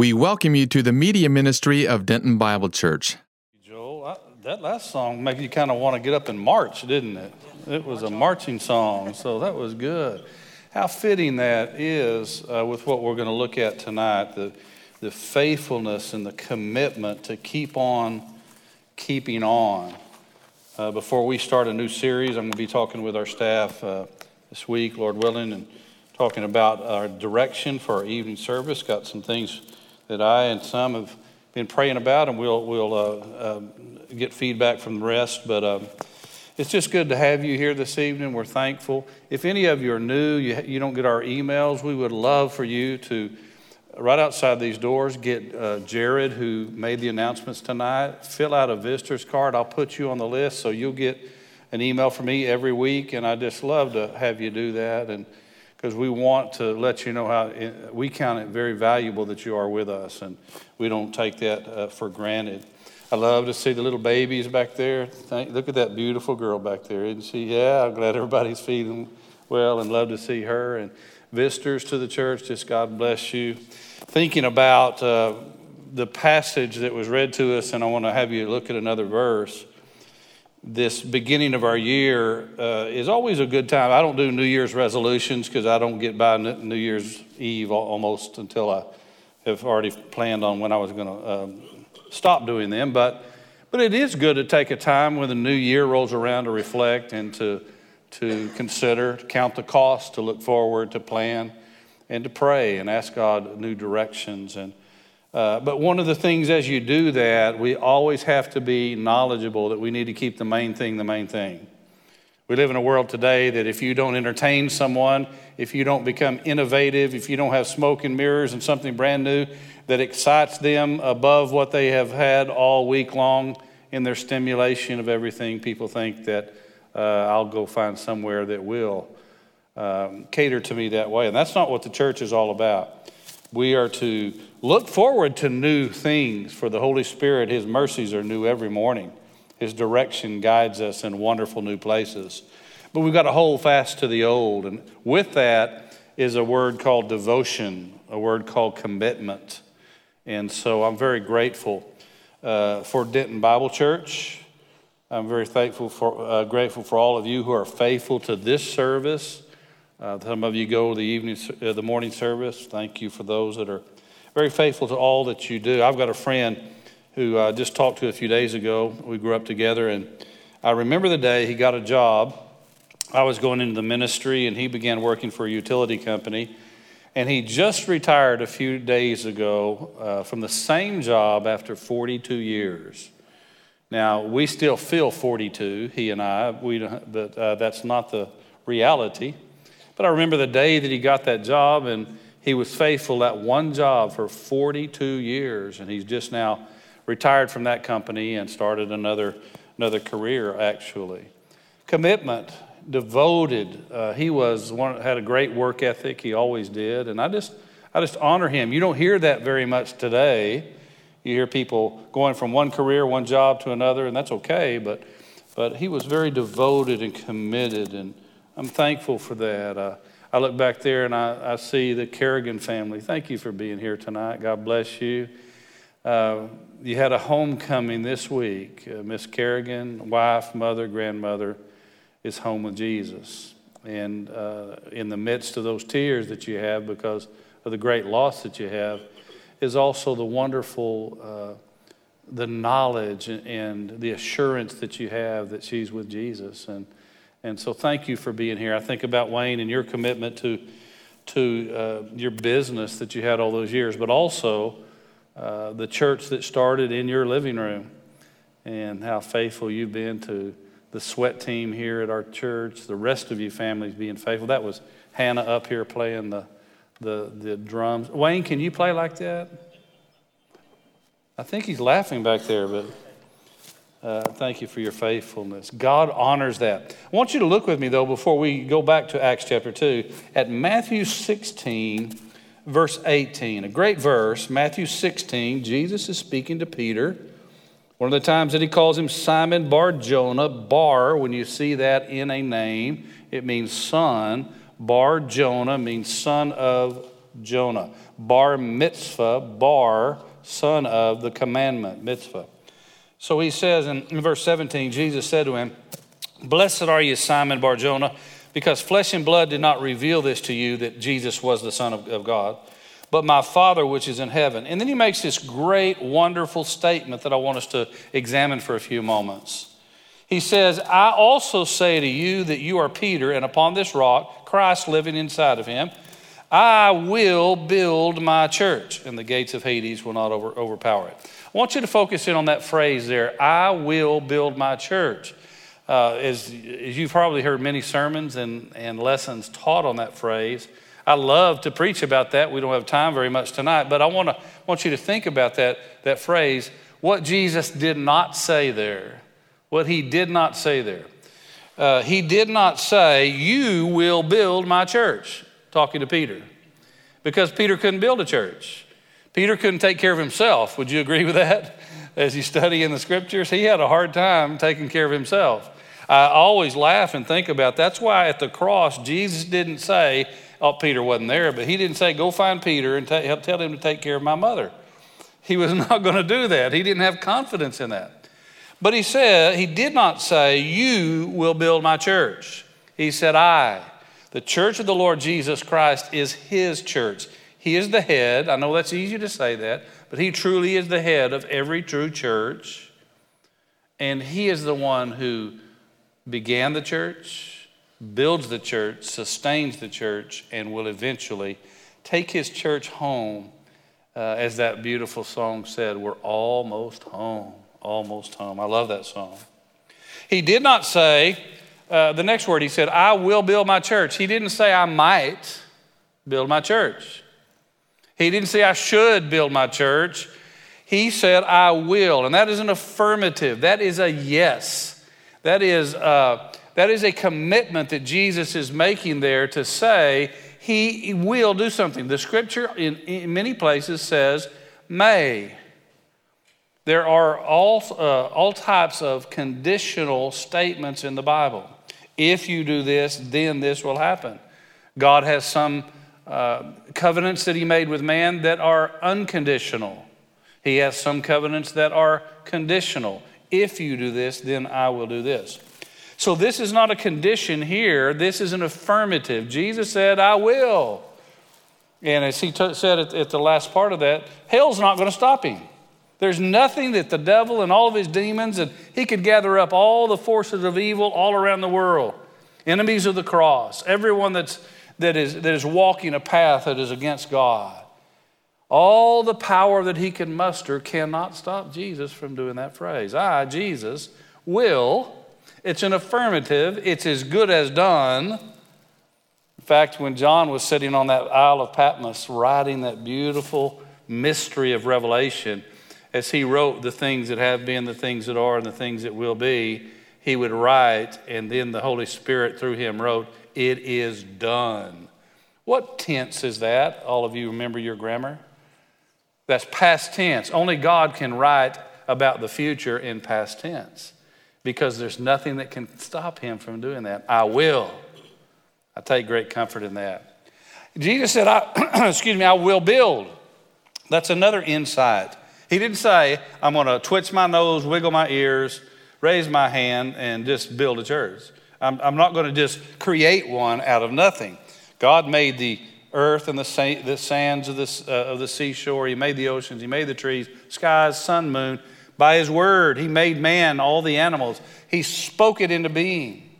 We welcome you to the media ministry of Denton Bible Church. Joel, I, that last song made you kind of want to get up and march, didn't it? It was a marching song, so that was good. How fitting that is uh, with what we're going to look at tonight the, the faithfulness and the commitment to keep on keeping on. Uh, before we start a new series, I'm going to be talking with our staff uh, this week, Lord willing, and talking about our direction for our evening service. Got some things that I and some have been praying about, and we'll, we'll uh, uh, get feedback from the rest. But um, it's just good to have you here this evening. We're thankful. If any of you are new, you, you don't get our emails, we would love for you to, right outside these doors, get uh, Jared, who made the announcements tonight, fill out a visitor's card. I'll put you on the list so you'll get an email from me every week, and I just love to have you do that. And because we want to let you know how it, we count it very valuable that you are with us, and we don't take that uh, for granted. I love to see the little babies back there. Thank, look at that beautiful girl back there, isn't she? Yeah, I'm glad everybody's feeling well and love to see her. And visitors to the church, just God bless you. Thinking about uh, the passage that was read to us, and I want to have you look at another verse this beginning of our year uh, is always a good time. I don't do New Year's resolutions because I don't get by New Year's Eve almost until I have already planned on when I was going to um, stop doing them. But, but it is good to take a time when the new year rolls around to reflect and to, to consider, to count the cost, to look forward, to plan, and to pray and ask God new directions. And uh, but one of the things as you do that, we always have to be knowledgeable that we need to keep the main thing the main thing. We live in a world today that if you don't entertain someone, if you don't become innovative, if you don't have smoke and mirrors and something brand new that excites them above what they have had all week long in their stimulation of everything, people think that uh, I'll go find somewhere that will um, cater to me that way. And that's not what the church is all about. We are to look forward to new things, for the Holy Spirit, His mercies are new every morning. His direction guides us in wonderful new places. But we've got to hold fast to the old. And with that is a word called devotion, a word called commitment. And so I'm very grateful uh, for Denton Bible Church. I'm very thankful for, uh, grateful for all of you who are faithful to this service. Uh, some of you go to the evening, uh, the morning service. Thank you for those that are very faithful to all that you do. I've got a friend who I just talked to a few days ago. We grew up together, and I remember the day he got a job. I was going into the ministry, and he began working for a utility company. And he just retired a few days ago uh, from the same job after 42 years. Now, we still feel 42, he and I, we, but uh, that's not the reality. But I remember the day that he got that job, and he was faithful at one job for 42 years, and he's just now retired from that company and started another, another career, actually. Commitment, devoted. Uh, he was one, had a great work ethic. He always did, and I just, I just honor him. You don't hear that very much today. You hear people going from one career, one job to another, and that's okay. But, but he was very devoted and committed, and I'm thankful for that. Uh, I look back there and I, I, see the Kerrigan family. Thank you for being here tonight. God bless you. Uh, you had a homecoming this week. Uh, Miss Kerrigan, wife, mother, grandmother, is home with Jesus. And uh, in the midst of those tears that you have because of the great loss that you have, is also the wonderful, uh, the knowledge and the assurance that you have that she's with Jesus. And and so thank you for being here. I think about Wayne and your commitment to, to uh, your business that you had all those years, but also uh, the church that started in your living room and how faithful you've been to the sweat team here at our church, the rest of you families being faithful. That was Hannah up here playing the, the, the drums. Wayne, can you play like that? I think he's laughing back there, but. Uh, thank you for your faithfulness. God honors that. I want you to look with me, though, before we go back to Acts chapter 2, at Matthew 16, verse 18. A great verse, Matthew 16. Jesus is speaking to Peter. One of the times that he calls him Simon Bar Jonah. Bar, when you see that in a name, it means son. Bar Jonah means son of Jonah. bar mitzvah, bar, son of the commandment, mitzvah. So he says in, verse 17, Jesus said to him, Blessed are you, Simon Barjona, because flesh and blood did not reveal this to you that Jesus was the Son of, of God, but my Father which is in heaven. And then he makes this great, wonderful statement that I want us to examine for a few moments. He says, I also say to you that you are Peter, and upon this rock, Christ living inside of him, I will build my church, and the gates of Hades will not over, overpower it. I want you to focus in on that phrase there I will build my church. Uh, as, as you've probably heard many sermons and, and lessons taught on that phrase, I love to preach about that. We don't have time very much tonight, but I want to want you to think about that, that phrase, what Jesus did not say there. What he did not say there. Uh, he did not say, You will build my church, talking to Peter, because Peter couldn't build a church. Peter couldn't take care of himself. Would you agree with that? As you study in the scriptures, he had a hard time taking care of himself. I always laugh and think about that's why at the cross Jesus didn't say, "Oh, Peter wasn't there," but he didn't say, "Go find Peter and t- tell him to take care of my mother." He was not going to do that. He didn't have confidence in that. But he said he did not say, "You will build my church." He said, "I." The church of the Lord Jesus Christ is his church. He is the head. I know that's easy to say that, but he truly is the head of every true church. And he is the one who began the church, builds the church, sustains the church, and will eventually take his church home. Uh, as that beautiful song said, we're almost home, almost home. I love that song. He did not say, uh, the next word, he said, I will build my church. He didn't say, I might build my church. He didn't say, I should build my church. He said, I will. And that is an affirmative, that is a yes. That is, uh, that is a commitment that Jesus is making there to say he will do something. The scripture in, in many places says, may. There are all, uh, all types of conditional statements in the Bible. If you do this, then this will happen. God has some uh, covenants that He made with man that are unconditional. He has some covenants that are conditional. If you do this, then I will do this. So this is not a condition here, this is an affirmative. Jesus said, I will. And as he t- said at, at the last part of that, hell's not going to stop him. There's nothing that the devil and all of his demons, and he could gather up all the forces of evil all around the world, enemies of the cross, everyone that's, that, is, that is walking a path that is against God. All the power that he can muster cannot stop Jesus from doing that phrase. I, Jesus, will. It's an affirmative, it's as good as done. In fact, when John was sitting on that Isle of Patmos writing that beautiful mystery of Revelation, as he wrote the things that have been, the things that are, and the things that will be, he would write, and then the Holy Spirit through him wrote, It is done. What tense is that? All of you remember your grammar? That's past tense. Only God can write about the future in past tense because there's nothing that can stop him from doing that. I will. I take great comfort in that. Jesus said, I, excuse me, I will build. That's another insight. He didn't say, I'm going to twitch my nose, wiggle my ears, raise my hand, and just build a church. I'm, I'm not going to just create one out of nothing. God made the earth and the, sa- the sands of, this, uh, of the seashore. He made the oceans. He made the trees, skies, sun, moon. By his word, he made man, all the animals. He spoke it into being.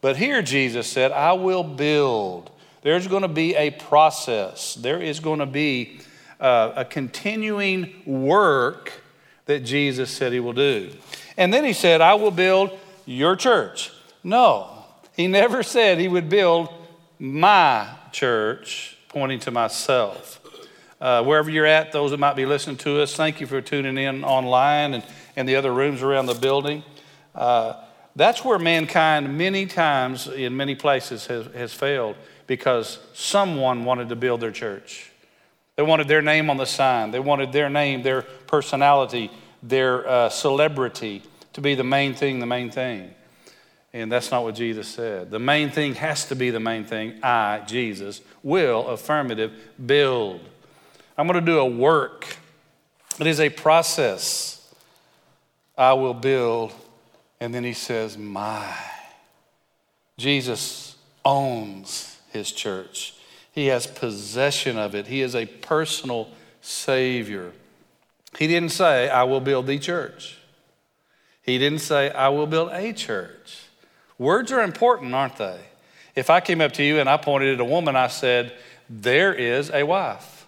But here Jesus said, I will build. There's going to be a process, there is going to be uh, a continuing work that Jesus said he will do. And then he said, I will build your church. No, he never said he would build my church, pointing to myself. Uh, wherever you're at, those that might be listening to us, thank you for tuning in online and, and the other rooms around the building. Uh, that's where mankind, many times in many places, has, has failed because someone wanted to build their church. They wanted their name on the sign, they wanted their name, their personality, their uh, celebrity to be the main thing, the main thing. And that's not what Jesus said. The main thing has to be the main thing. I, Jesus, will, affirmative, build. I'm going to do a work. It is a process. I will build. And then he says, My. Jesus owns his church, he has possession of it, he is a personal Savior. He didn't say, I will build the church. He didn't say, I will build a church. Words are important, aren't they? If I came up to you and I pointed at a woman, I said, There is a wife,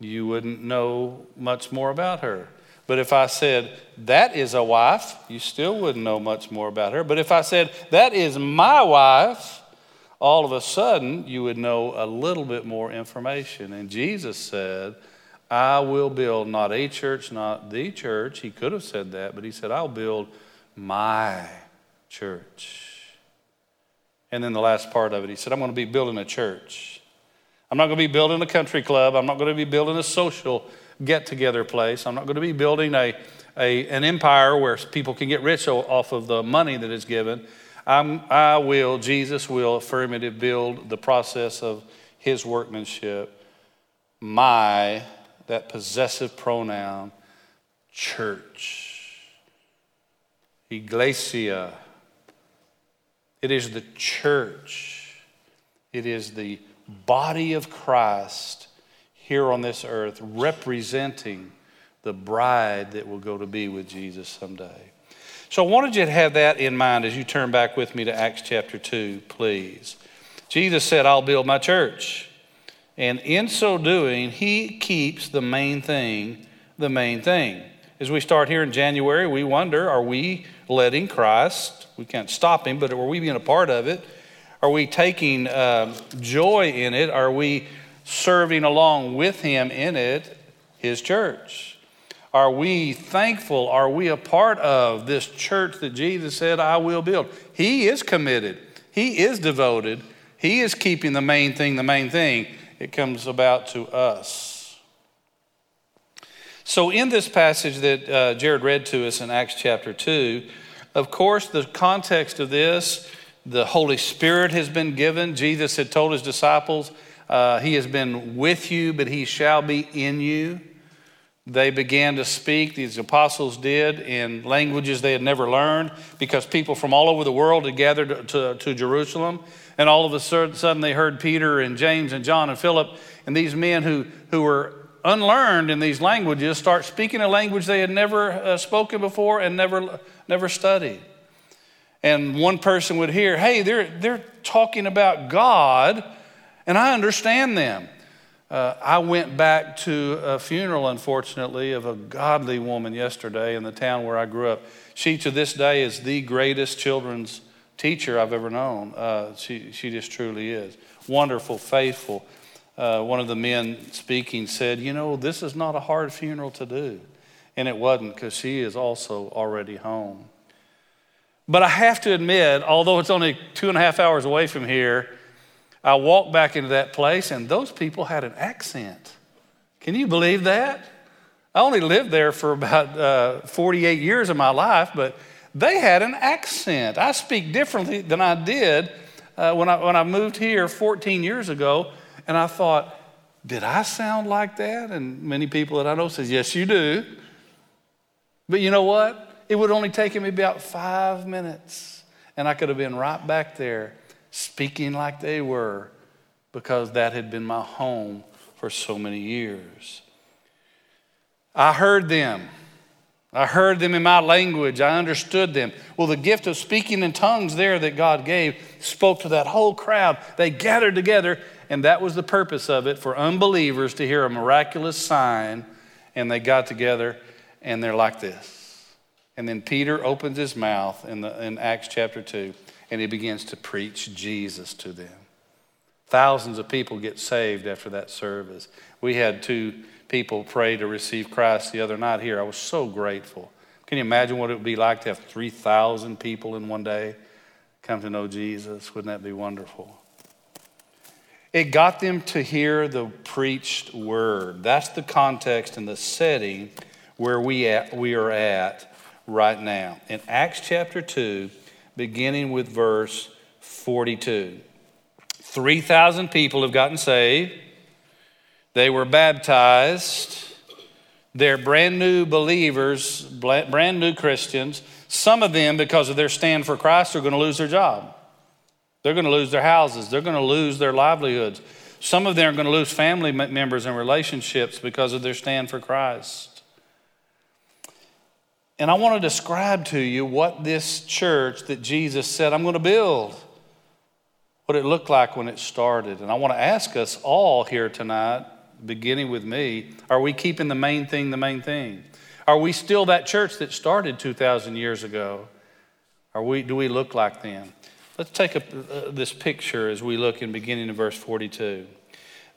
you wouldn't know much more about her. But if I said, That is a wife, you still wouldn't know much more about her. But if I said, That is my wife, all of a sudden you would know a little bit more information. And Jesus said, I will build not a church, not the church. He could have said that, but he said, I'll build my church. And then the last part of it, he said, I'm going to be building a church. I'm not going to be building a country club. I'm not going to be building a social get together place. I'm not going to be building a, a, an empire where people can get rich off of the money that is given. I'm, I will, Jesus will affirmative build the process of his workmanship. My that possessive pronoun, church. Iglesia. It is the church. It is the body of Christ here on this earth representing the bride that will go to be with Jesus someday. So I wanted you to have that in mind as you turn back with me to Acts chapter 2, please. Jesus said, I'll build my church. And in so doing, he keeps the main thing the main thing. As we start here in January, we wonder are we letting Christ, we can't stop him, but are we being a part of it? Are we taking uh, joy in it? Are we serving along with him in it, his church? Are we thankful? Are we a part of this church that Jesus said, I will build? He is committed, he is devoted, he is keeping the main thing the main thing it comes about to us. So, in this passage that uh, Jared read to us in Acts chapter 2, of course, the context of this, the Holy Spirit has been given. Jesus had told his disciples, uh, He has been with you, but He shall be in you. They began to speak, these apostles did, in languages they had never learned because people from all over the world had gathered to, to Jerusalem. And all of a sudden they heard Peter and James and John and Philip and these men who, who were unlearned in these languages start speaking a language they had never uh, spoken before and never, never studied. And one person would hear, hey, they're, they're talking about God, and I understand them. Uh, I went back to a funeral, unfortunately, of a godly woman yesterday in the town where I grew up. She, to this day, is the greatest children's teacher I've ever known. Uh, she, she just truly is. Wonderful, faithful. Uh, one of the men speaking said, You know, this is not a hard funeral to do. And it wasn't because she is also already home. But I have to admit, although it's only two and a half hours away from here, I walked back into that place and those people had an accent. Can you believe that? I only lived there for about uh, 48 years of my life, but they had an accent. I speak differently than I did uh, when, I, when I moved here 14 years ago, and I thought, did I sound like that? And many people that I know says, yes, you do. But you know what? It would only take me about five minutes, and I could have been right back there speaking like they were because that had been my home for so many years. I heard them. I heard them in my language. I understood them. Well, the gift of speaking in tongues there that God gave spoke to that whole crowd. They gathered together, and that was the purpose of it for unbelievers to hear a miraculous sign. And they got together, and they're like this. And then Peter opens his mouth in, the, in Acts chapter 2, and he begins to preach Jesus to them. Thousands of people get saved after that service. We had two people pray to receive Christ the other night here. I was so grateful. Can you imagine what it would be like to have 3,000 people in one day come to know Jesus? Wouldn't that be wonderful? It got them to hear the preached word. That's the context and the setting where we, at, we are at right now. In Acts chapter 2, beginning with verse 42. 3,000 people have gotten saved. They were baptized. They're brand new believers, brand new Christians. Some of them, because of their stand for Christ, are going to lose their job. They're going to lose their houses. They're going to lose their livelihoods. Some of them are going to lose family members and relationships because of their stand for Christ. And I want to describe to you what this church that Jesus said, I'm going to build, what it looked like when it started. And I want to ask us all here tonight, beginning with me, are we keeping the main thing the main thing? Are we still that church that started 2,000 years ago? Are we, do we look like them? Let's take a, uh, this picture as we look in beginning of verse 42.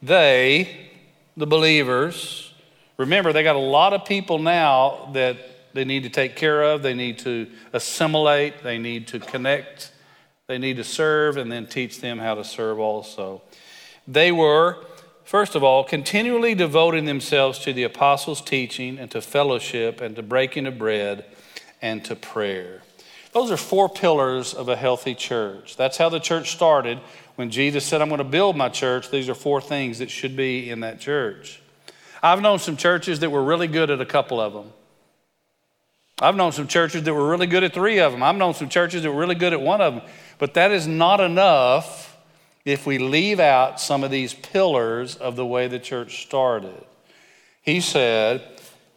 They, the believers, remember they got a lot of people now that they need to take care of, they need to assimilate, they need to connect, they need to serve, and then teach them how to serve also. They were First of all, continually devoting themselves to the apostles' teaching and to fellowship and to breaking of bread and to prayer. Those are four pillars of a healthy church. That's how the church started. When Jesus said, I'm going to build my church, these are four things that should be in that church. I've known some churches that were really good at a couple of them. I've known some churches that were really good at three of them. I've known some churches that were really good at one of them. But that is not enough if we leave out some of these pillars of the way the church started. He said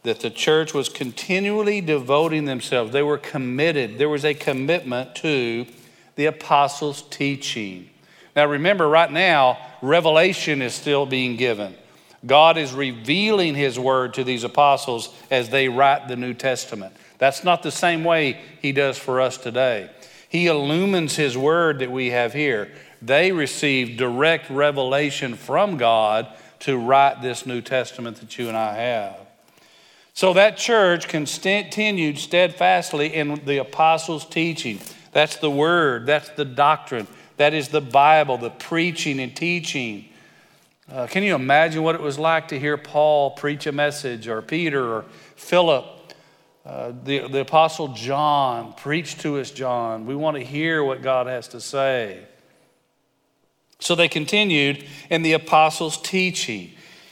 that the church was continually devoting themselves, they were committed. There was a commitment to the apostles' teaching. Now, remember, right now, revelation is still being given. God is revealing his word to these apostles as they write the New Testament. That's not the same way he does for us today. He illumines his word that we have here they received direct revelation from God to write this New Testament that you and I have. So that church continued steadfastly in the apostles' teaching. That's the word, that's the doctrine, that is the Bible, the preaching and teaching. Uh, can you imagine what it was like to hear Paul preach a message, or Peter, or Philip, uh, the, the Apostle John preach to us, John? We want to hear what God has to say. So they continued in the apostles' teaching.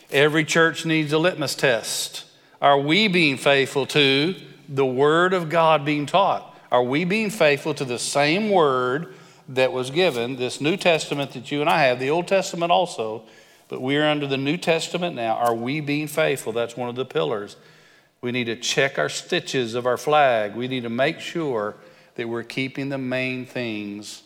Every church needs a litmus test. Are we being faithful to the word of God being taught? Are we being faithful to the same word that was given, this New Testament that you and I have, the Old Testament also, but we're under the New Testament now? Are we being faithful? That's one of the pillars. We need to check our stitches of our flag. We need to make sure that we're keeping the main things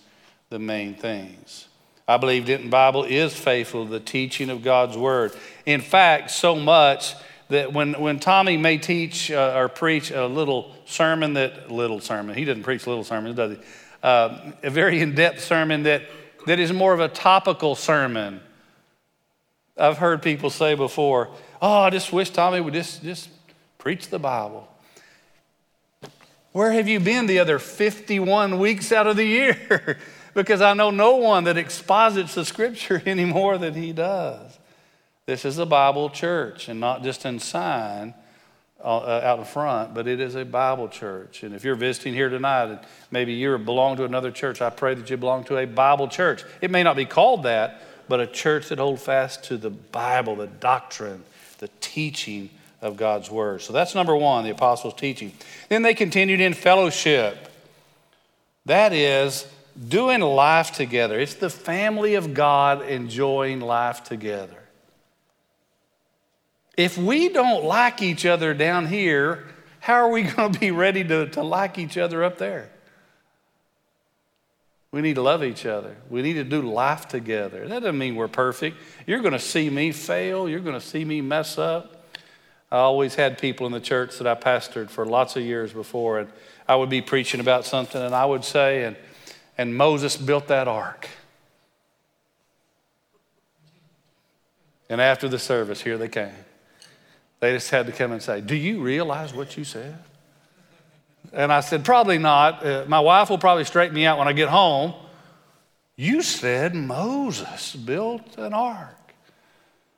the main things. I believe Denton Bible is faithful to the teaching of God's Word. In fact, so much that when, when Tommy may teach uh, or preach a little sermon that, little sermon, he doesn't preach little sermons, does he? Uh, a very in depth sermon that, that is more of a topical sermon. I've heard people say before, oh, I just wish Tommy would just, just preach the Bible. Where have you been the other 51 weeks out of the year? because I know no one that exposits the scripture any more than he does. This is a Bible church and not just in sign uh, uh, out in front, but it is a Bible church. And if you're visiting here tonight and maybe you belong to another church, I pray that you belong to a Bible church. It may not be called that, but a church that holds fast to the Bible, the doctrine, the teaching of God's Word. So that's number one, the apostles' teaching. Then they continued in fellowship. That is, doing life together. It's the family of God enjoying life together. If we don't like each other down here, how are we going to be ready to, to like each other up there? We need to love each other. We need to do life together. That doesn't mean we're perfect. You're going to see me fail. You're going to see me mess up. I always had people in the church that I pastored for lots of years before, and I would be preaching about something, and I would say, and and Moses built that ark. And after the service, here they came. They just had to come and say, Do you realize what you said? And I said, Probably not. Uh, my wife will probably straighten me out when I get home. You said Moses built an ark.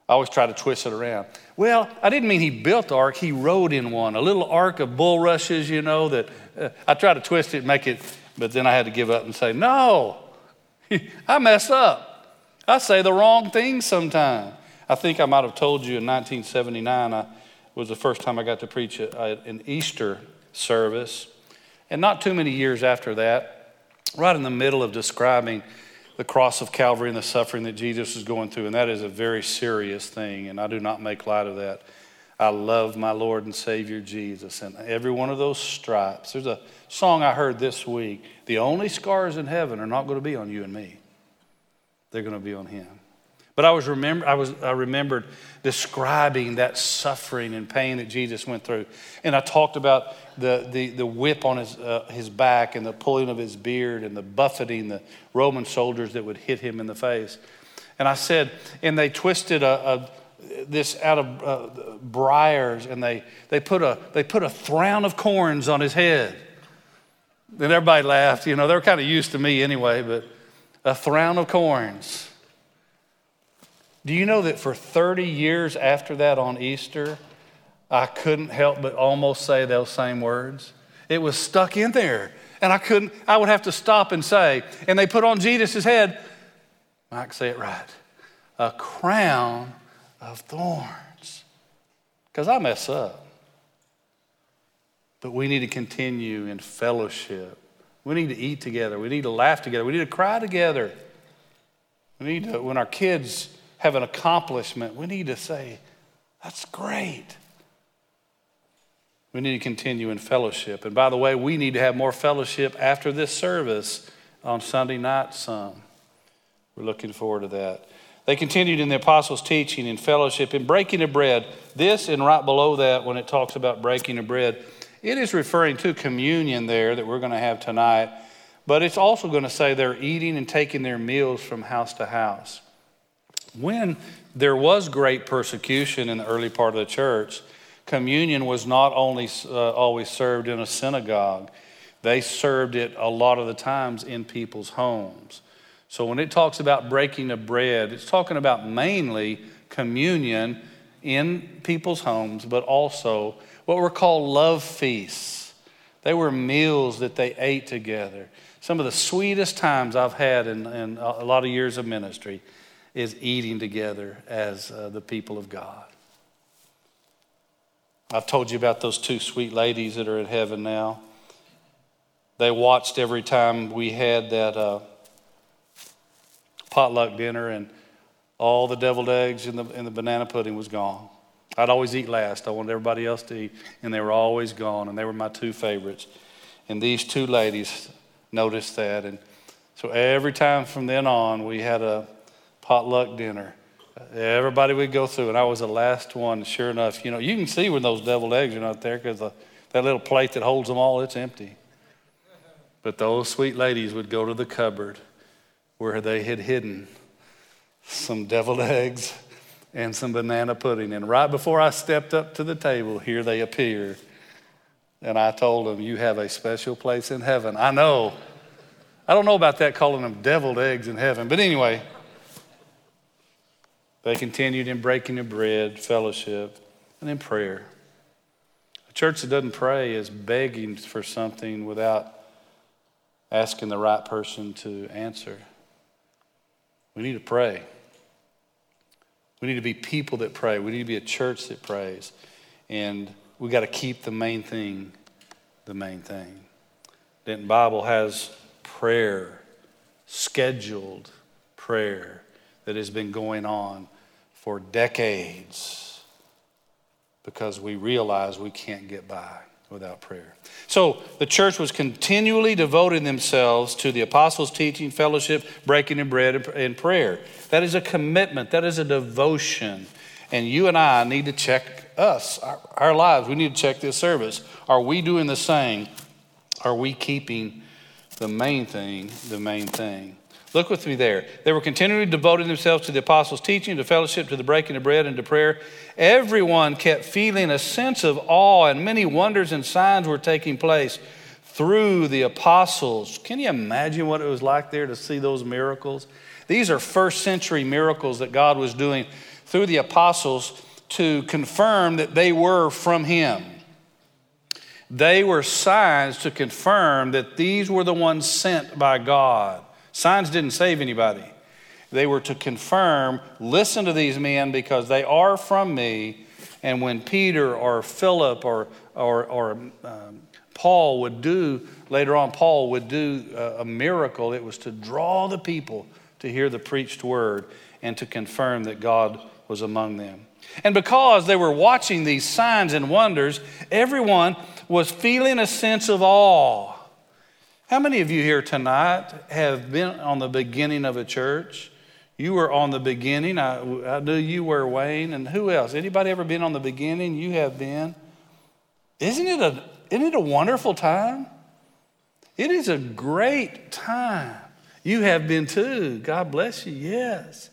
I always try to twist it around. Well, I didn't mean he built the ark, he rode in one, a little ark of bulrushes, you know, that uh, I try to twist it make it but then I had to give up and say, no, I mess up. I say the wrong thing sometimes. I think I might have told you in 1979 I, was the first time I got to preach a, a, an Easter service. And not too many years after that, right in the middle of describing the cross of Calvary and the suffering that Jesus was going through, and that is a very serious thing, and I do not make light of that. I love my Lord and Savior Jesus, and every one of those stripes. There's a song I heard this week. The only scars in heaven are not going to be on you and me, they're going to be on Him. But I was remember I was I remembered describing that suffering and pain that Jesus went through, and I talked about the the, the whip on his uh, his back and the pulling of his beard and the buffeting the Roman soldiers that would hit him in the face, and I said, and they twisted a, a this out of uh, briars and they they put a they put a thrown of corns on his head, and everybody laughed. You know they were kind of used to me anyway, but a thrown of corns. Do you know that for 30 years after that on Easter, I couldn't help but almost say those same words? It was stuck in there. And I couldn't, I would have to stop and say, and they put on Jesus' head, Mike, say it right, a crown of thorns. Because I mess up. But we need to continue in fellowship. We need to eat together. We need to laugh together. We need to cry together. We need to, when our kids have an accomplishment, we need to say, That's great. We need to continue in fellowship. And by the way, we need to have more fellowship after this service on Sunday night, some. We're looking forward to that. They continued in the apostles' teaching and fellowship and breaking of bread. This and right below that, when it talks about breaking of bread, it is referring to communion there that we're going to have tonight. But it's also going to say they're eating and taking their meals from house to house. When there was great persecution in the early part of the church, communion was not only uh, always served in a synagogue, they served it a lot of the times in people's homes. So when it talks about breaking of bread, it's talking about mainly communion in people's homes, but also what were called love feasts. They were meals that they ate together. Some of the sweetest times I've had in, in a lot of years of ministry is eating together as uh, the people of God. I've told you about those two sweet ladies that are in heaven now. They watched every time we had that uh, potluck dinner, and all the deviled eggs the, and the banana pudding was gone. I'd always eat last. I wanted everybody else to eat, and they were always gone, and they were my two favorites. And these two ladies noticed that, and so every time from then on, we had a potluck dinner. Everybody would go through, and I was the last one. Sure enough, you know, you can see when those deviled eggs are not there because that little plate that holds them all, it's empty. But those sweet ladies would go to the cupboard where they had hidden some deviled eggs and some banana pudding. And right before I stepped up to the table, here they appeared. And I told them, You have a special place in heaven. I know. I don't know about that calling them deviled eggs in heaven, but anyway. They continued in breaking of bread, fellowship, and in prayer. A church that doesn't pray is begging for something without asking the right person to answer. We need to pray. We need to be people that pray. We need to be a church that prays. And we got to keep the main thing the main thing. Denton Bible has prayer, scheduled prayer that has been going on for decades because we realize we can't get by without prayer. So the church was continually devoting themselves to the apostles' teaching, fellowship, breaking of bread, and prayer. That is a commitment, that is a devotion. And you and I need to check us, our, our lives. We need to check this service. Are we doing the same? Are we keeping the main thing the main thing? Look with me there. They were continually devoting themselves to the apostles' teaching, to fellowship, to the breaking of bread, and to prayer. Everyone kept feeling a sense of awe, and many wonders and signs were taking place through the apostles. Can you imagine what it was like there to see those miracles? These are first century miracles that God was doing through the apostles to confirm that they were from Him. They were signs to confirm that these were the ones sent by God. Signs didn't save anybody. They were to confirm, listen to these men because they are from me. And when Peter or Philip or, or, or um, Paul would do, later on, Paul would do a, a miracle, it was to draw the people to hear the preached word and to confirm that God was among them. And because they were watching these signs and wonders, everyone was feeling a sense of awe. How many of you here tonight have been on the beginning of a church? You were on the beginning. I, I knew you were, Wayne. And who else? Anybody ever been on the beginning? You have been. Isn't it a, isn't it a wonderful time? It is a great time. You have been too. God bless you. Yes.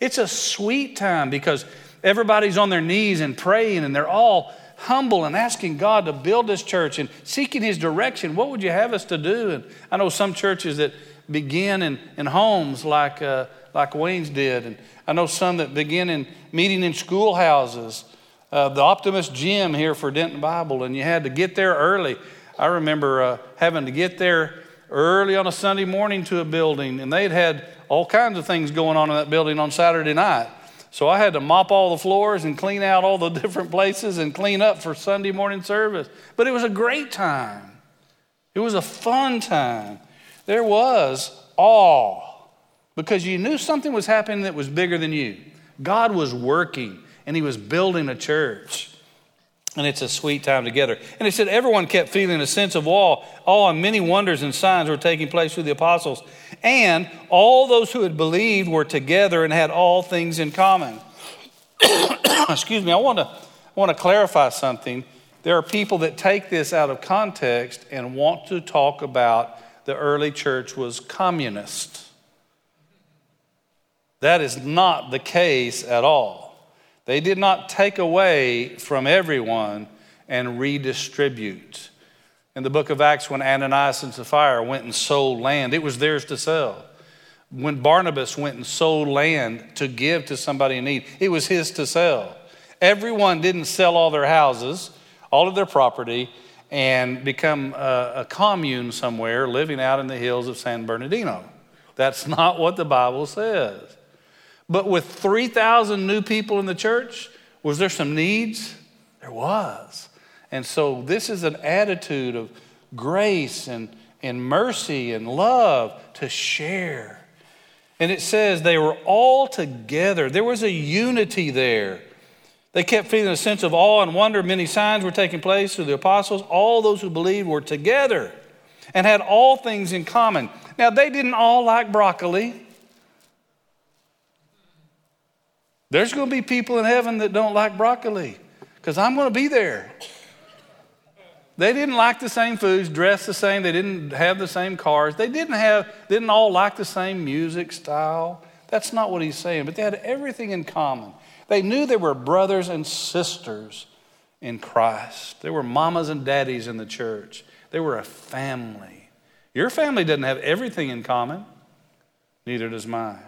It's a sweet time because everybody's on their knees and praying and they're all humble and asking God to build this church and seeking His direction. What would you have us to do? And I know some churches that begin in, in homes like, uh, like Wayne's did. And I know some that begin in meeting in schoolhouses. Uh, the Optimist Gym here for Denton Bible, and you had to get there early. I remember uh, having to get there early on a Sunday morning to a building, and they'd had all kinds of things going on in that building on Saturday night. So I had to mop all the floors and clean out all the different places and clean up for Sunday morning service. But it was a great time. It was a fun time. There was awe because you knew something was happening that was bigger than you. God was working and He was building a church. And it's a sweet time together. And it said everyone kept feeling a sense of awe. Awe and many wonders and signs were taking place through the apostles. And all those who had believed were together and had all things in common. Excuse me, I want to, I want to clarify something. There are people that take this out of context and want to talk about the early church was communist. That is not the case at all. They did not take away from everyone and redistribute. In the book of Acts, when Ananias and Sapphira went and sold land, it was theirs to sell. When Barnabas went and sold land to give to somebody in need, it was his to sell. Everyone didn't sell all their houses, all of their property, and become a, a commune somewhere living out in the hills of San Bernardino. That's not what the Bible says. But with 3,000 new people in the church, was there some needs? There was. And so this is an attitude of grace and, and mercy and love to share. And it says they were all together. There was a unity there. They kept feeling a sense of awe and wonder. Many signs were taking place through the apostles. All those who believed were together and had all things in common. Now, they didn't all like broccoli. There's going to be people in heaven that don't like broccoli because I'm going to be there. They didn't like the same foods, dress the same, they didn't have the same cars, they didn't have didn't all like the same music style. That's not what he's saying, but they had everything in common. They knew they were brothers and sisters in Christ. They were mamas and daddies in the church. They were a family. Your family doesn't have everything in common, neither does mine.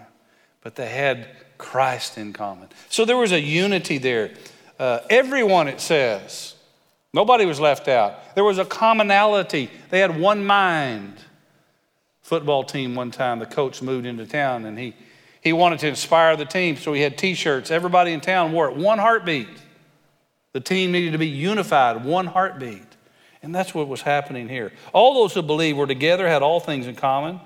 But they had Christ in common. So there was a unity there. Uh, everyone, it says, nobody was left out. There was a commonality. They had one mind. Football team one time, the coach moved into town and he, he wanted to inspire the team, so he had t shirts. Everybody in town wore it, one heartbeat. The team needed to be unified, one heartbeat. And that's what was happening here. All those who believed were together, had all things in common.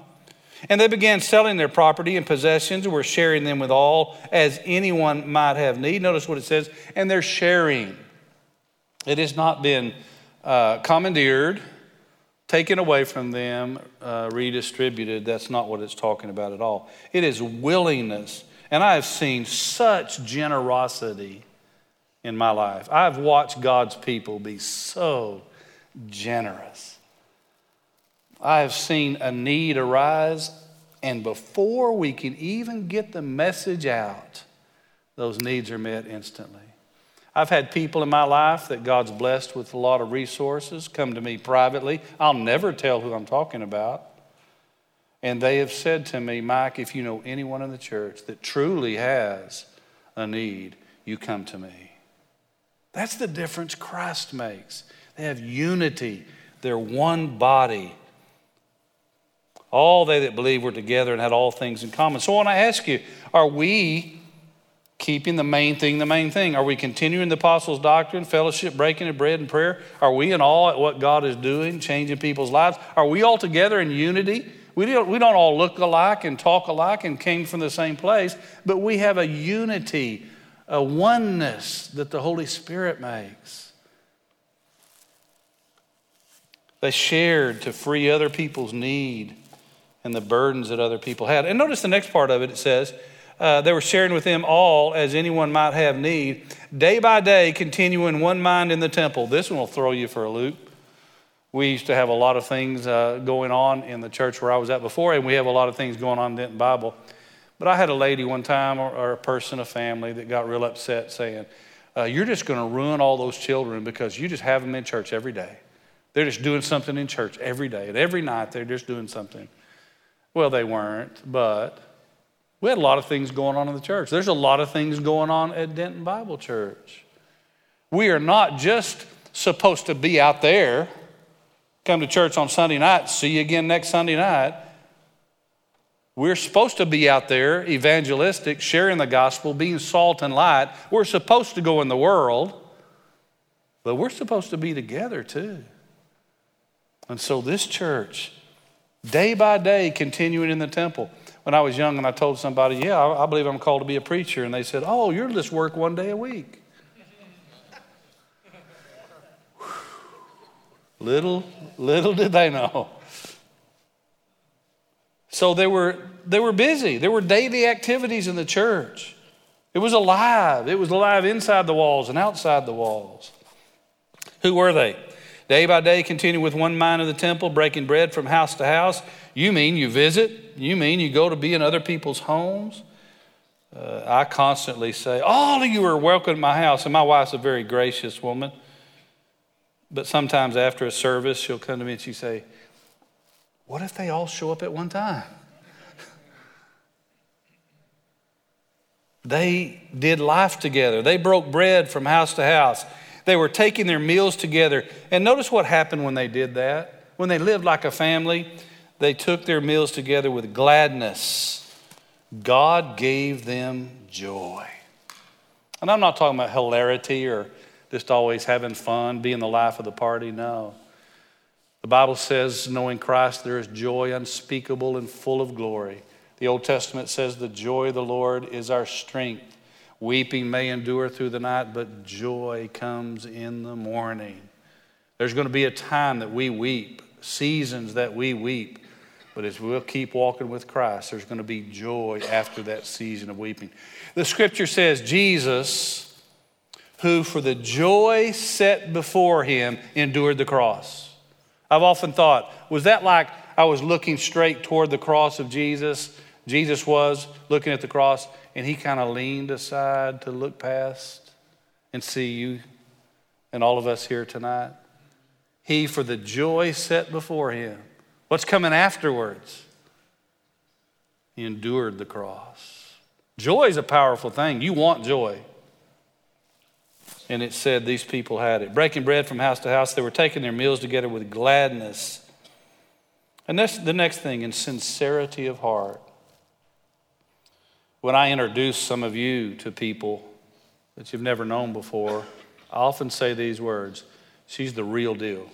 And they began selling their property and possessions were sharing them with all as anyone might have need. Notice what it says, and they're sharing. It has not been uh, commandeered, taken away from them, uh, redistributed. That's not what it's talking about at all. It is willingness. And I have seen such generosity in my life. I've watched God's people be so generous. I have seen a need arise, and before we can even get the message out, those needs are met instantly. I've had people in my life that God's blessed with a lot of resources come to me privately. I'll never tell who I'm talking about. And they have said to me, Mike, if you know anyone in the church that truly has a need, you come to me. That's the difference Christ makes. They have unity, they're one body. All they that believe were together and had all things in common. So I want to ask you, are we keeping the main thing the main thing? Are we continuing the apostles' doctrine, fellowship, breaking of bread, and prayer? Are we in awe at what God is doing, changing people's lives? Are we all together in unity? We don't, we don't all look alike and talk alike and came from the same place, but we have a unity, a oneness that the Holy Spirit makes. They shared to free other people's need and the burdens that other people had. And notice the next part of it, it says, uh, they were sharing with them all as anyone might have need, day by day, continuing one mind in the temple. This one will throw you for a loop. We used to have a lot of things uh, going on in the church where I was at before, and we have a lot of things going on in Denton Bible. But I had a lady one time, or, or a person, a family, that got real upset saying, uh, You're just going to ruin all those children because you just have them in church every day. They're just doing something in church every day. And every night they're just doing something. Well, they weren't, but we had a lot of things going on in the church. There's a lot of things going on at Denton Bible Church. We are not just supposed to be out there come to church on Sunday night, see you again next Sunday night. We're supposed to be out there evangelistic, sharing the gospel, being salt and light. We're supposed to go in the world, but we're supposed to be together too. And so, this church, day by day, continuing in the temple. When I was young and I told somebody, Yeah, I believe I'm called to be a preacher, and they said, Oh, you're just work one day a week. Little, little did they know. So they were, they were busy. There were daily activities in the church. It was alive. It was alive inside the walls and outside the walls. Who were they? Day by day, continue with one mind in the temple, breaking bread from house to house. You mean you visit? You mean you go to be in other people's homes? Uh, I constantly say, All of you are welcome at my house. And my wife's a very gracious woman. But sometimes after a service, she'll come to me and she'll say, What if they all show up at one time? they did life together. They broke bread from house to house. They were taking their meals together. And notice what happened when they did that. When they lived like a family, they took their meals together with gladness. God gave them joy. And I'm not talking about hilarity or just always having fun, being the life of the party. No. The Bible says, knowing Christ, there is joy unspeakable and full of glory. The Old Testament says, the joy of the Lord is our strength. Weeping may endure through the night, but joy comes in the morning. There's going to be a time that we weep, seasons that we weep. But as we'll keep walking with Christ, there's going to be joy after that season of weeping. The scripture says, Jesus who for the joy set before him endured the cross. I've often thought, was that like I was looking straight toward the cross of Jesus? Jesus was looking at the cross, and he kind of leaned aside to look past and see you and all of us here tonight. He, for the joy set before him, what's coming afterwards? He endured the cross. Joy is a powerful thing. You want joy and it said these people had it. Breaking bread from house to house, they were taking their meals together with gladness. And that's the next thing in sincerity of heart. When I introduce some of you to people that you've never known before, I often say these words She's the real deal.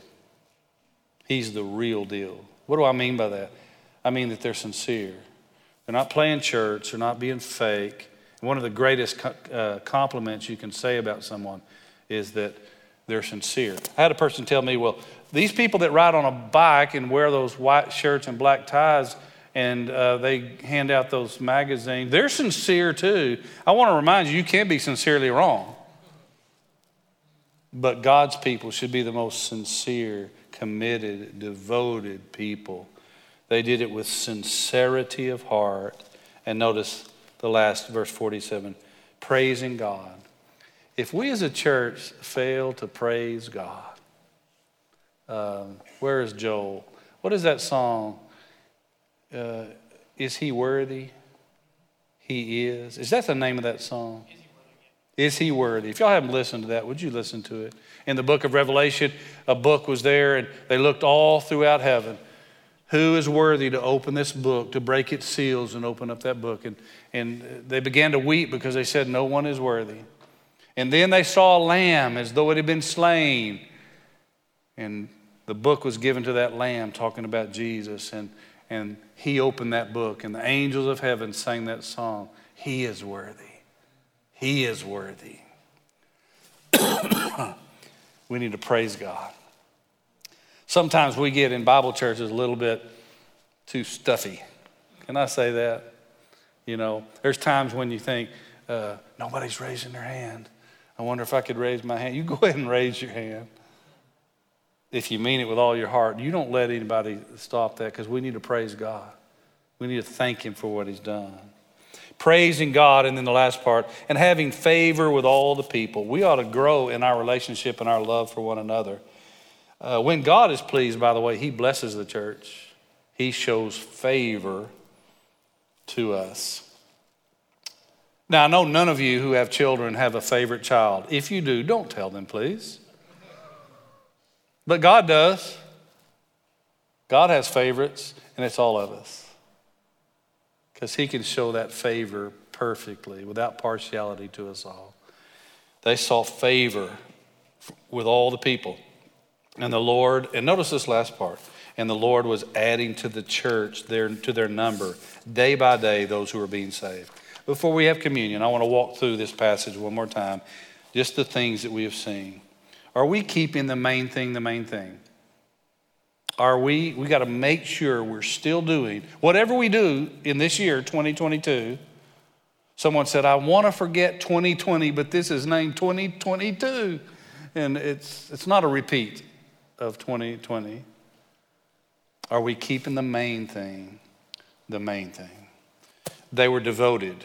He's the real deal. What do I mean by that? I mean that they're sincere. They're not playing church, they're not being fake. One of the greatest uh, compliments you can say about someone is that they're sincere. I had a person tell me, well, these people that ride on a bike and wear those white shirts and black ties and uh, they hand out those magazines, they're sincere too. I want to remind you, you can be sincerely wrong. But God's people should be the most sincere, committed, devoted people. They did it with sincerity of heart. And notice the last verse 47 praising God. If we as a church fail to praise God, um, where is Joel? What is that song? Uh, is he worthy? He is. Is that the name of that song? Is he worthy? If y'all haven't listened to that, would you listen to it? In the book of Revelation, a book was there, and they looked all throughout heaven Who is worthy to open this book, to break its seals and open up that book? And, and they began to weep because they said, No one is worthy. And then they saw a lamb as though it had been slain. And the book was given to that lamb talking about Jesus. And, and he opened that book, and the angels of heaven sang that song He is worthy. He is worthy. we need to praise God. Sometimes we get in Bible churches a little bit too stuffy. Can I say that? You know, there's times when you think, uh, nobody's raising their hand. I wonder if I could raise my hand. You go ahead and raise your hand. If you mean it with all your heart, you don't let anybody stop that because we need to praise God. We need to thank Him for what He's done. Praising God, and then the last part, and having favor with all the people. We ought to grow in our relationship and our love for one another. Uh, when God is pleased, by the way, He blesses the church, He shows favor to us. Now, I know none of you who have children have a favorite child. If you do, don't tell them, please. But God does. God has favorites, and it's all of us. Because He can show that favor perfectly without partiality to us all. They saw favor with all the people. And the Lord, and notice this last part, and the Lord was adding to the church their, to their number day by day those who were being saved. Before we have communion, I want to walk through this passage one more time, just the things that we have seen. Are we keeping the main thing the main thing? Are we, we got to make sure we're still doing whatever we do in this year, 2022. Someone said, I want to forget 2020, but this is named 2022. And it's, it's not a repeat of 2020? Are we keeping the main thing the main thing? They were devoted.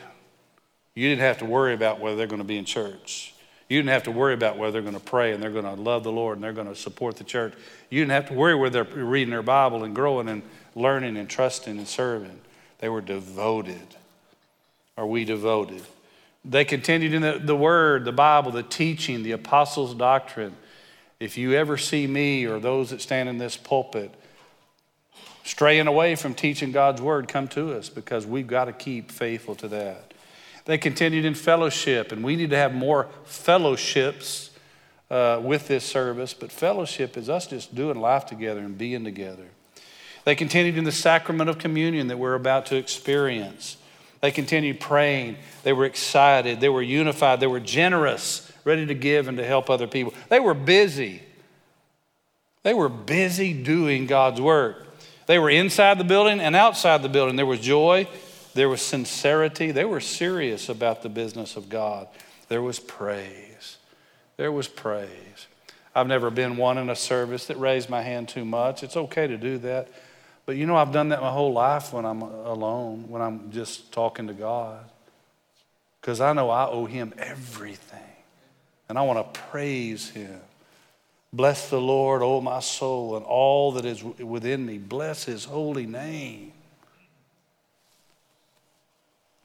You didn't have to worry about whether they're going to be in church. You didn't have to worry about whether they're going to pray and they're going to love the Lord and they're going to support the church. You didn't have to worry whether they're reading their Bible and growing and learning and trusting and serving. They were devoted. Are we devoted? They continued in the, the Word, the Bible, the teaching, the apostles' doctrine. If you ever see me or those that stand in this pulpit straying away from teaching God's word, come to us because we've got to keep faithful to that. They continued in fellowship, and we need to have more fellowships uh, with this service, but fellowship is us just doing life together and being together. They continued in the sacrament of communion that we're about to experience. They continued praying. They were excited. They were unified. They were generous ready to give and to help other people. They were busy. They were busy doing God's work. They were inside the building and outside the building. There was joy, there was sincerity. They were serious about the business of God. There was praise. There was praise. I've never been one in a service that raised my hand too much. It's okay to do that. But you know, I've done that my whole life when I'm alone, when I'm just talking to God. Because I know I owe Him everything. And I want to praise him. Bless the Lord, O my soul, and all that is within me. Bless his holy name.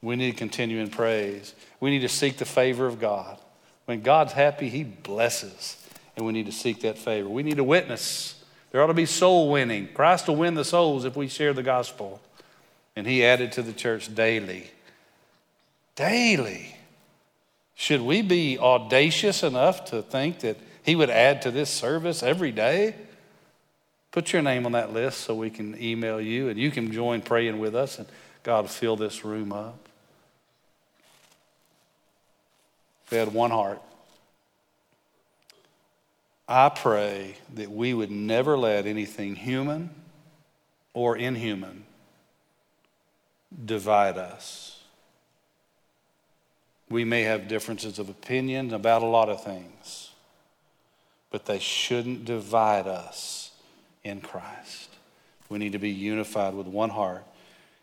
We need to continue in praise. We need to seek the favor of God. When God's happy, he blesses. And we need to seek that favor. We need to witness. There ought to be soul winning. Christ will win the souls if we share the gospel. And he added to the church daily. Daily. Should we be audacious enough to think that He would add to this service every day? Put your name on that list so we can email you and you can join praying with us and God will fill this room up. We had one heart. I pray that we would never let anything human or inhuman divide us. We may have differences of opinion about a lot of things, but they shouldn't divide us in Christ. We need to be unified with one heart,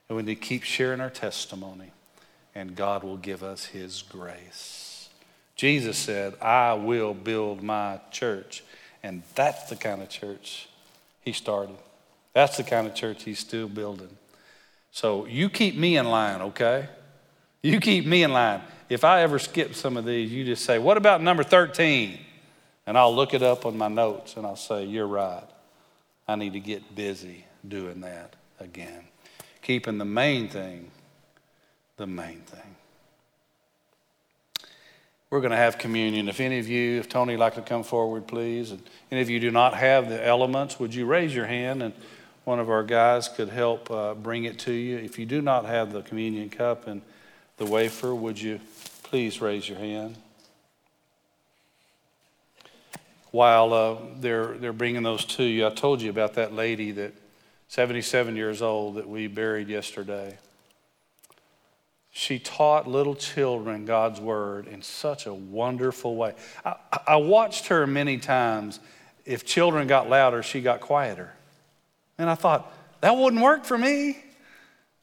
and we need to keep sharing our testimony, and God will give us His grace. Jesus said, I will build my church. And that's the kind of church he started. That's the kind of church he's still building. So you keep me in line, okay? You keep me in line if I ever skip some of these, you just say, What about number 13? And I'll look it up on my notes and I'll say, You're right. I need to get busy doing that again. Keeping the main thing the main thing. We're going to have communion. If any of you, if Tony like to come forward, please. And any of you do not have the elements, would you raise your hand and one of our guys could help uh, bring it to you? If you do not have the communion cup and the wafer, would you please raise your hand? While uh, they're, they're bringing those to you, I told you about that lady that 77 years old that we buried yesterday. She taught little children God's word in such a wonderful way. I, I watched her many times. If children got louder, she got quieter. And I thought, that wouldn't work for me.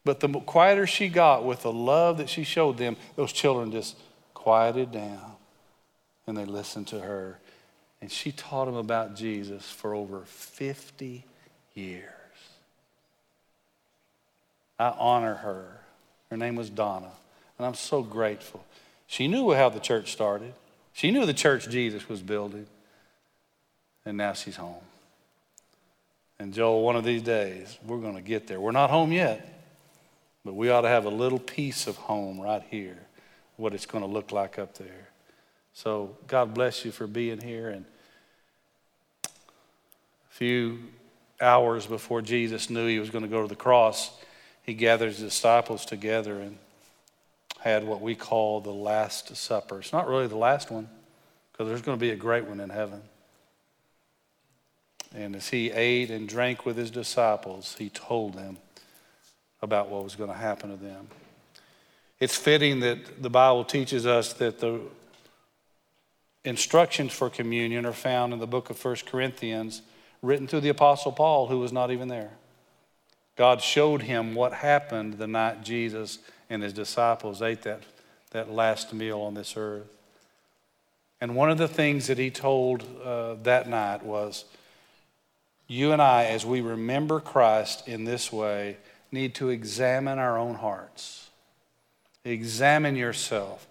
But the quieter she got with the love that she showed them, those children just quieted down and they listened to her. And she taught them about Jesus for over 50 years. I honor her. Her name was Donna. And I'm so grateful. She knew how the church started, she knew the church Jesus was building. And now she's home. And Joel, one of these days, we're going to get there. We're not home yet, but we ought to have a little piece of home right here, what it's going to look like up there. So God bless you for being here. And a few hours before Jesus knew he was going to go to the cross, he gathered his disciples together and had what we call the Last Supper. It's not really the last one, because there's going to be a great one in heaven. And as he ate and drank with his disciples, he told them about what was going to happen to them. It's fitting that the Bible teaches us that the instructions for communion are found in the book of 1 Corinthians, written through the Apostle Paul, who was not even there. God showed him what happened the night Jesus and his disciples ate that, that last meal on this earth. And one of the things that he told uh, that night was, You and I, as we remember Christ in this way, need to examine our own hearts. Examine yourself.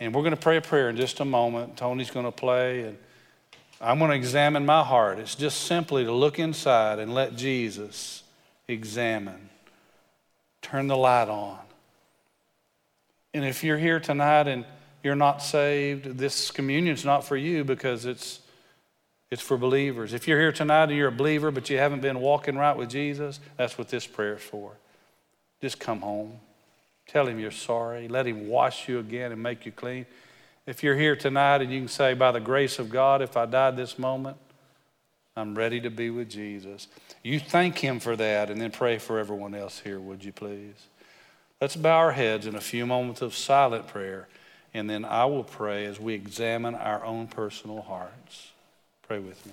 And we're going to pray a prayer in just a moment. Tony's going to play, and I'm going to examine my heart. It's just simply to look inside and let Jesus examine, turn the light on. And if you're here tonight and you're not saved, this communion's not for you because it's it's for believers. If you're here tonight and you're a believer but you haven't been walking right with Jesus, that's what this prayer is for. Just come home. Tell him you're sorry. Let him wash you again and make you clean. If you're here tonight and you can say, by the grace of God, if I died this moment, I'm ready to be with Jesus. You thank Him for that and then pray for everyone else here, would you please? Let's bow our heads in a few moments of silent prayer, and then I will pray as we examine our own personal hearts. Pray with me.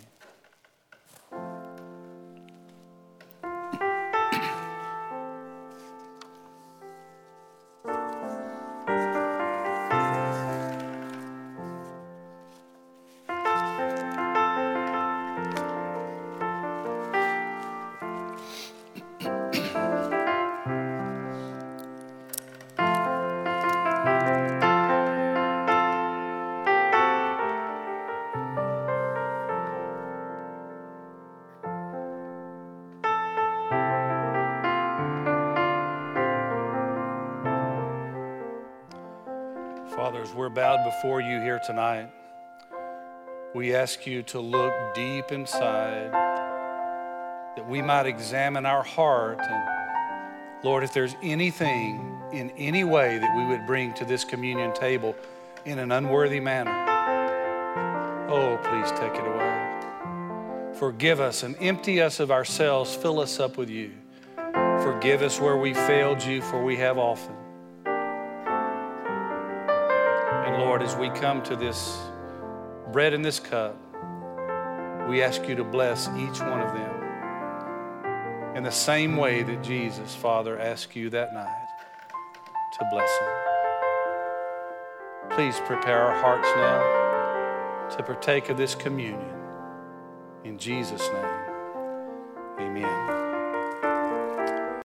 We're bowed before you here tonight, we ask you to look deep inside that we might examine our heart. And Lord, if there's anything in any way that we would bring to this communion table in an unworthy manner, oh, please take it away. Forgive us and empty us of ourselves, fill us up with you. Forgive us where we failed you, for we have often. Lord, as we come to this bread and this cup, we ask you to bless each one of them in the same way that Jesus, Father, asked you that night to bless them. Please prepare our hearts now to partake of this communion. In Jesus' name.